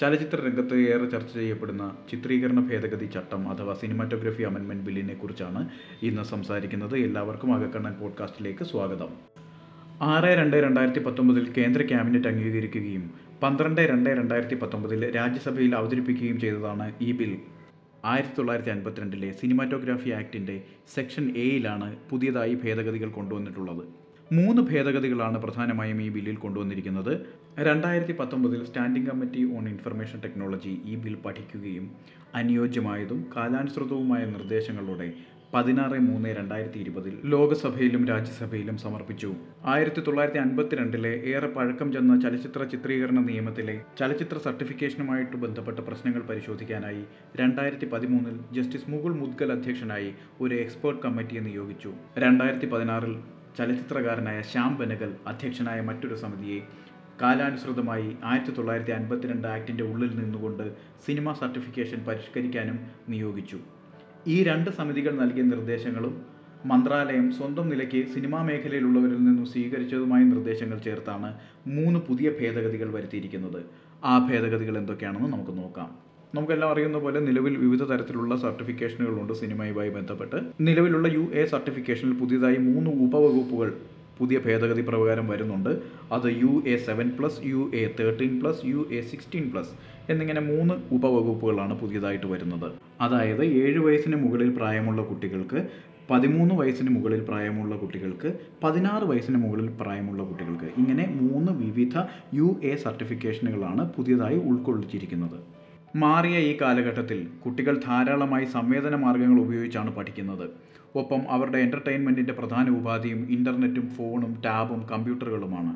ചലച്ചിത്ര രംഗത്ത് ഏറെ ചർച്ച ചെയ്യപ്പെടുന്ന ചിത്രീകരണ ഭേദഗതി ചട്ടം അഥവാ സിനിമാറ്റോഗ്രഫി അമെൻമെന്റ് ബില്ലിനെ കുറിച്ചാണ് ഇന്ന് സംസാരിക്കുന്നത്. എല്ലാവർക്കും അകക്കണ്ണൻ പോഡ്കാസ്റ്റിലേക്ക് സ്വാഗതം. ആറ് രണ്ട് രണ്ടായിരത്തി പത്തൊമ്പതിൽ കേന്ദ്ര ക്യാബിനറ്റ് അംഗീകരിക്കുകയും പന്ത്രണ്ട് രണ്ട് രണ്ടായിരത്തി പത്തൊമ്പതിൽ രാജ്യസഭയിൽ അവതരിപ്പിക്കുകയും ചെയ്തതാണ് ഈ ബിൽ. ആയിരത്തി തൊള്ളായിരത്തി അൻപത്തിരണ്ടിലെ സിനിമാറ്റോഗ്രാഫി ആക്ടിന്റെ സെക്ഷൻ എയിലാണ് പുതിയതായി ഭേദഗതികൾ കൊണ്ടുവന്നിട്ടുള്ളത്. മൂന്ന് ഭേദഗതികളാണ് പ്രധാനമായും ഈ ബില്ലിൽ കൊണ്ടുവന്നിരിക്കുന്നത്. രണ്ടായിരത്തി പത്തൊമ്പതിൽ standing committee on information technology ഈ ബിൽ പഠിക്കുകയും അനുയോജ്യമായതും കാലാനുസൃതവുമായ നിർദ്ദേശങ്ങളോടെ പതിനാറ് മൂന്ന് രണ്ടായിരത്തി ഇരുപതിൽ ലോകസഭയിലും രാജ്യസഭയിലും സമർപ്പിച്ചു. ആയിരത്തി തൊള്ളായിരത്തി അൻപത്തിരണ്ടിലെ ഏറെ പഴക്കം ചെന്ന ചലച്ചിത്ര ചിത്രീകരണ നിയമത്തിലെ ചലച്ചിത്ര സർട്ടിഫിക്കേഷനുമായിട്ട് ബന്ധപ്പെട്ട പ്രശ്നങ്ങൾ പരിശോധിക്കാനായി രണ്ടായിരത്തി പതിമൂന്നിൽ ജസ്റ്റിസ് മുകുൾ മുദ്ഗൽ അധ്യക്ഷനായി ഒരു എക്സ്പേർട്ട് കമ്മിറ്റിയെ നിയോഗിച്ചു. രണ്ടായിരത്തി പതിനാറിൽ ചലച്ചിത്രകാരനായ ശ്യാം ബനഗൽ അധ്യക്ഷനായ മറ്റൊരു സമിതിയെ കാലാനുസൃതമായി ആയിരത്തി തൊള്ളായിരത്തി അൻപത്തിരണ്ട് ആക്ടിന്റെ ഉള്ളിൽ നിന്നുകൊണ്ട് സിനിമ സർട്ടിഫിക്കേഷൻ പരിഷ്കരിക്കാനും നിയോഗിച്ചു. ഈ രണ്ട് സമിതികൾ നൽകിയ നിർദ്ദേശങ്ങളും മന്ത്രാലയം സ്വന്തം നിലയ്ക്ക് സിനിമാ മേഖലയിലുള്ളവരിൽ നിന്നും സ്വീകരിച്ചതുമായ നിർദ്ദേശങ്ങൾ ചേർത്താണ് മൂന്ന് പുതിയ ഭേദഗതികൾ വരുത്തിയിരിക്കുന്നത്. ആ ഭേദഗതികൾ എന്തൊക്കെയാണെന്ന് നമുക്ക് നോക്കാം. നമുക്കെല്ലാം അറിയുന്ന പോലെ നിലവിൽ വിവിധ തരത്തിലുള്ള സർട്ടിഫിക്കേഷനുകളുണ്ട് സിനിമയുമായി ബന്ധപ്പെട്ട്. നിലവിലുള്ള യു എ സർട്ടിഫിക്കേഷനിൽ പുതിയതായി മൂന്ന് ഉപവകുപ്പുകൾ പുതിയ ഭേദഗതി പ്രകാരം വരുന്നുണ്ട്. അത് U A seven plus U A thirteen plus U A sixteen plus എന്നിങ്ങനെ മൂന്ന് ഉപവകുപ്പുകളാണ് പുതിയതായിട്ട് വരുന്നത്. അതായത് ഏഴ് വയസ്സിന് മുകളിൽ പ്രായമുള്ള കുട്ടികൾക്ക് പതിമൂന്ന് വയസ്സിന് മുകളിൽ പ്രായമുള്ള കുട്ടികൾക്ക് പതിനാറ് വയസ്സിന് മുകളിൽ പ്രായമുള്ള കുട്ടികൾക്ക് ഇങ്ങനെ മൂന്ന് വിവിധ യു എ സർട്ടിഫിക്കേഷനുകളാണ് പുതിയതായി ഉൾക്കൊള്ളിച്ചിരിക്കുന്നത്. മാറിയ ഈ കാലഘട്ടത്തിൽ കുട്ടികൾ ധാരാളമായി സംവേദന മാർഗങ്ങൾ ഉപയോഗിച്ചാണ് പഠിക്കുന്നത്. ഒപ്പം അവരുടെ എന്റർടൈൻമെന്റിന്റെ പ്രധാന ഉപാധിയും ഇന്റർനെറ്റും ഫോണും ടാബും കമ്പ്യൂട്ടറുകളുമാണ്.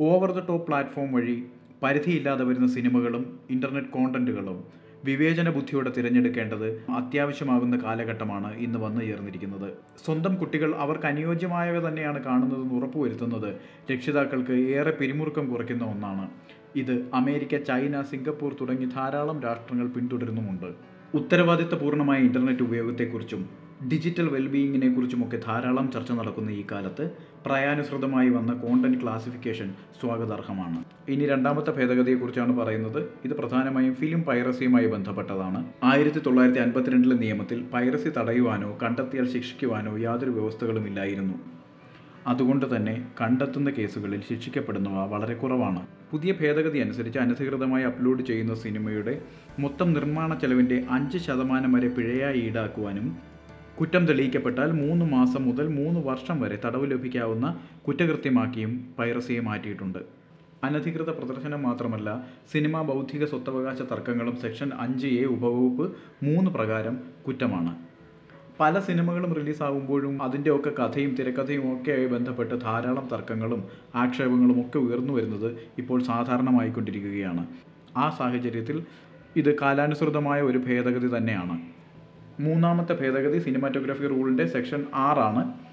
ഓവർ ദ ടോപ്പ് പ്ലാറ്റ്ഫോം വഴി പരിധിയില്ലാതെ വരുന്ന സിനിമകളും ഇന്റർനെറ്റ് കോണ്ടന്റുകളും വിവേചന ബുദ്ധിയോടെ തിരഞ്ഞെടുക്കേണ്ടത് അത്യാവശ്യമാകുന്ന കാലഘട്ടമാണ് ഇന്ന് വന്നു ചേർന്നിരിക്കുന്നത്. സ്വന്തം കുട്ടികൾ അവർക്ക് അനുയോജ്യമായവ തന്നെയാണ് കാണുന്നതെന്ന് ഉറപ്പുവരുത്തുന്നത് രക്ഷിതാക്കൾക്ക് ഏറെ പിരിമുറുക്കം കുറയ്ക്കുന്ന ഒന്നാണ്. ഇത് അമേരിക്ക ചൈന സിംഗപ്പൂർ തുടങ്ങി ധാരാളം രാഷ്ട്രങ്ങൾ പിന്തുടരുന്നുമുണ്ട്. ഉത്തരവാദിത്തപൂർണമായ ഇന്റർനെറ്റ് ഉപയോഗത്തെക്കുറിച്ചും ഡിജിറ്റൽ വെൽബീയിങ്ങിനെ കുറിച്ചുമൊക്കെ ധാരാളം ചർച്ച നടക്കുന്ന ഈ കാലത്ത് പ്രായാനുസൃതമായി വന്ന കോണ്ടന്റ് ക്ലാസിഫിക്കേഷൻ സ്വാഗതാർഹമാണ്. ഇനി രണ്ടാമത്തെ ഭേദഗതിയെക്കുറിച്ചാണ് പറയുന്നത്. ഇത് പ്രധാനമായും ഫിലിം പൈറസിയുമായി ബന്ധപ്പെട്ടതാണ്. ആയിരത്തി തൊള്ളായിരത്തി അൻപത്തിരണ്ടിലെ നിയമത്തിൽ പൈറസി തടയുവാനോ കണ്ടെത്തിയാൽ ശിക്ഷിക്കുവാനോ യാതൊരു വ്യവസ്ഥകളും ഇല്ലായിരുന്നു. അതുകൊണ്ട് തന്നെ കണ്ടെത്തുന്ന കേസുകളിൽ ശിക്ഷിക്കപ്പെടുന്നവ വളരെ കുറവാണ്. പുതിയ ഭേദഗതി അനുസരിച്ച് അനധികൃതമായി അപ്ലോഡ് ചെയ്യുന്ന സിനിമയുടെ മൊത്തം നിർമ്മാണ ചെലവിന്റെ അഞ്ച് ശതമാനം വരെ പിഴയായി ഈടാക്കുവാനും കുറ്റം തെളിയിക്കപ്പെട്ടാൽ മൂന്ന് മാസം മുതൽ മൂന്ന് വർഷം വരെ തടവ് ലഭിക്കാവുന്ന കുറ്റകൃത്യമാക്കിയും പൈറസിയെ മാറ്റിയിട്ടുണ്ട്. അനധികൃത പ്രദർശനം മാത്രമല്ല സിനിമാ ബൗദ്ധിക സ്വത്തവകാശ തർക്കങ്ങളും സെക്ഷൻ അഞ്ച് എ ഉപവകുപ്പ് മൂന്ന് പ്രകാരം കുറ്റമാണ്. പല സിനിമകളും റിലീസാകുമ്പോഴും അതിന്റെ ഒക്കെ കഥയും തിരക്കഥയും ഒക്കെയായി ബന്ധപ്പെട്ട് ധാരാളം തർക്കങ്ങളും ആക്ഷേപങ്ങളും ഒക്കെ ഉയർന്നു വരുന്നത് ഇപ്പോൾ സാധാരണമായിക്കൊണ്ടിരിക്കുകയാണ്. ആ സാഹചര്യത്തിൽ ഇത് കാലാനുസൃതമായ ഒരു ഭേദഗതി തന്നെയാണ്. മൂന്നാമത്തെ ഭേദഗതി സിനിമാറ്റോഗ്രഫി റൂളിന്റെ സെക്ഷൻ ആറാണ്.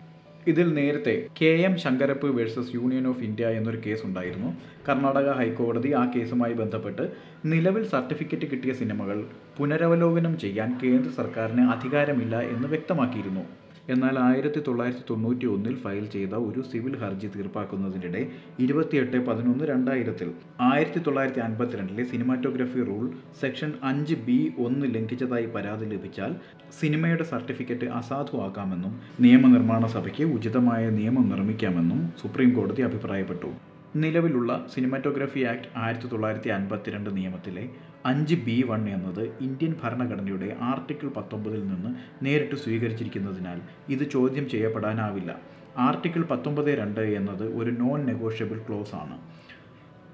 ഇതിൽ നേരത്തെ K M Shankarappa versus union of India എന്നൊരു കേസ് ഉണ്ടായിരുന്നു. കർണാടക ഹൈക്കോടതി ആ കേസുമായി ബന്ധപ്പെട്ട് നിലവിൽ സർട്ടിഫിക്കറ്റ് കിട്ടിയ സിനിമകൾ പുനരവലോകനം ചെയ്യാൻ കേന്ദ്ര സർക്കാരിന് അധികാരമില്ല എന്ന് വ്യക്തമാക്കിയിരുന്നു. എന്നാൽ ആയിരത്തി തൊള്ളായിരത്തി തൊണ്ണൂറ്റി ഒന്നിൽ ഫയൽ ചെയ്ത ഒരു സിവിൽ ഹർജി തീർപ്പാക്കുന്നതിനിടെ ഇരുപത്തിയെട്ട് പതിനൊന്ന് രണ്ടായിരത്തിൽ ആയിരത്തി തൊള്ളായിരത്തി അൻപത്തിരണ്ടിലെ സിനിമാറ്റോഗ്രഫി റൂൾ സെക്ഷൻ അഞ്ച് ബി ഒന്ന് ലംഘിച്ചതായി പരാതി ലഭിച്ചാൽ സിനിമയുടെ സർട്ടിഫിക്കറ്റ് അസാധുവാക്കാമെന്നും നിയമനിർമ്മാണ സഭയ്ക്ക് ഉചിതമായ നിയമം നിർമ്മിക്കാമെന്നും സുപ്രീം കോടതി അഭിപ്രായപ്പെട്ടു. നിലവിലുള്ള സിനിമാറ്റോഗ്രഫി ആക്ട് ആയിരത്തി തൊള്ളായിരത്തി അൻപത്തിരണ്ട് നിയമത്തിലെ അഞ്ച് ബി വൺ എന്നത് ഇന്ത്യൻ ഭരണഘടനയുടെ ആർട്ടിക്കിൾ പത്തൊമ്പതിൽ നിന്ന് നേരിട്ട് സ്വീകരിച്ചിരിക്കുന്നതിനാൽ ഇത് ചോദ്യം ചെയ്യപ്പെടാനാവില്ല. ആർട്ടിക്കിൾ പത്തൊമ്പത് രണ്ട് എന്നത് ഒരു നോൺ നെഗോഷ്യബിൾ ക്ലോസ് ആണ്.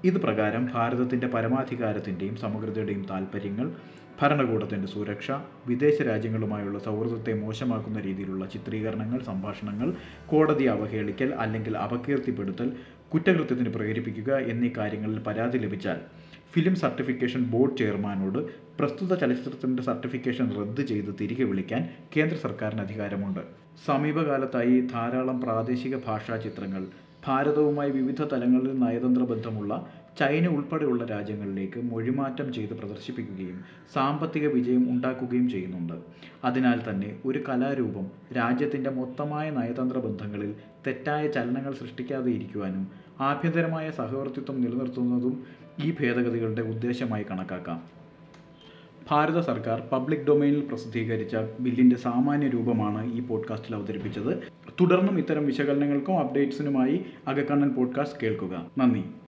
ഇത് പ്രകാരം ഭാരതത്തിന്റെ പരമാധികാരത്തിന്റെയും സമഗ്രതയുടെയും താൽപ്പര്യങ്ങൾ ഭരണകൂടത്തിന്റെ സുരക്ഷ വിദേശ രാജ്യങ്ങളുമായുള്ള സൗഹൃദത്തെ മോശമാക്കുന്ന രീതിയിലുള്ള ചിത്രീകരണങ്ങൾ സംഭാഷണങ്ങൾ കോടതി അവഹേളിക്കൽ അല്ലെങ്കിൽ അപകീർത്തിപ്പെടുത്തൽ കുറ്റകൃത്യത്തിന് പ്രേരിപ്പിക്കുക എന്നീ കാര്യങ്ങളിൽ പരാതി ലഭിച്ചാൽ ഫിലിം സർട്ടിഫിക്കേഷൻ ബോർഡ് ചെയർമാനോട് പ്രസ്തുത ചലച്ചിത്രത്തിന്റെ സർട്ടിഫിക്കേഷൻ റദ്ദ് ചെയ്ത് തിരികെ വിളിക്കാൻ കേന്ദ്ര സർക്കാരിന് അധികാരമുണ്ട്. സമീപകാലത്തായി ധാരാളം പ്രാദേശിക ഭാഷാ ചിത്രങ്ങൾ ഭാരതവുമായി വിവിധ തലങ്ങളിൽ നയതന്ത്ര ബന്ധമുള്ള ചൈന ഉൾപ്പെടെയുള്ള രാജ്യങ്ങളിലേക്ക് മൊഴിമാറ്റം ചെയ്ത് പ്രദർശിപ്പിക്കുകയും സാമ്പത്തിക വിജയം ഉണ്ടാക്കുകയും ചെയ്യുന്നുണ്ട്. അതിനാൽ തന്നെ ഒരു കലാരൂപം രാജ്യത്തിന്റെ മൊത്തമായ നയതന്ത്ര ബന്ധങ്ങളിൽ തെറ്റായ ചലനങ്ങൾ സൃഷ്ടിക്കാതെ ഇരിക്കുവാനും ആഭ്യന്തരമായ സഹവർത്തിത്വം നിലനിർത്തുന്നതും ഈ ഭേദഗതികളുടെ ഉദ്ദേശമായി കണക്കാക്കാം. ഭാരത സർക്കാർ പബ്ലിക് ഡൊമൈനിൽ പ്രസിദ്ധീകരിച്ച ബില്ലിന്റെ സാമാന്യ രൂപമാണ് ഈ പോഡ്കാസ്റ്റിൽ അവതരിപ്പിച്ചത്. തുടർന്നും ഇത്തരം വിശകലനങ്ങൾക്കും അപ്ഡേറ്റ്സിനുമായി അകക്കണ്ണൻ പോഡ്കാസ്റ്റ് കേൾക്കുക. നന്ദി.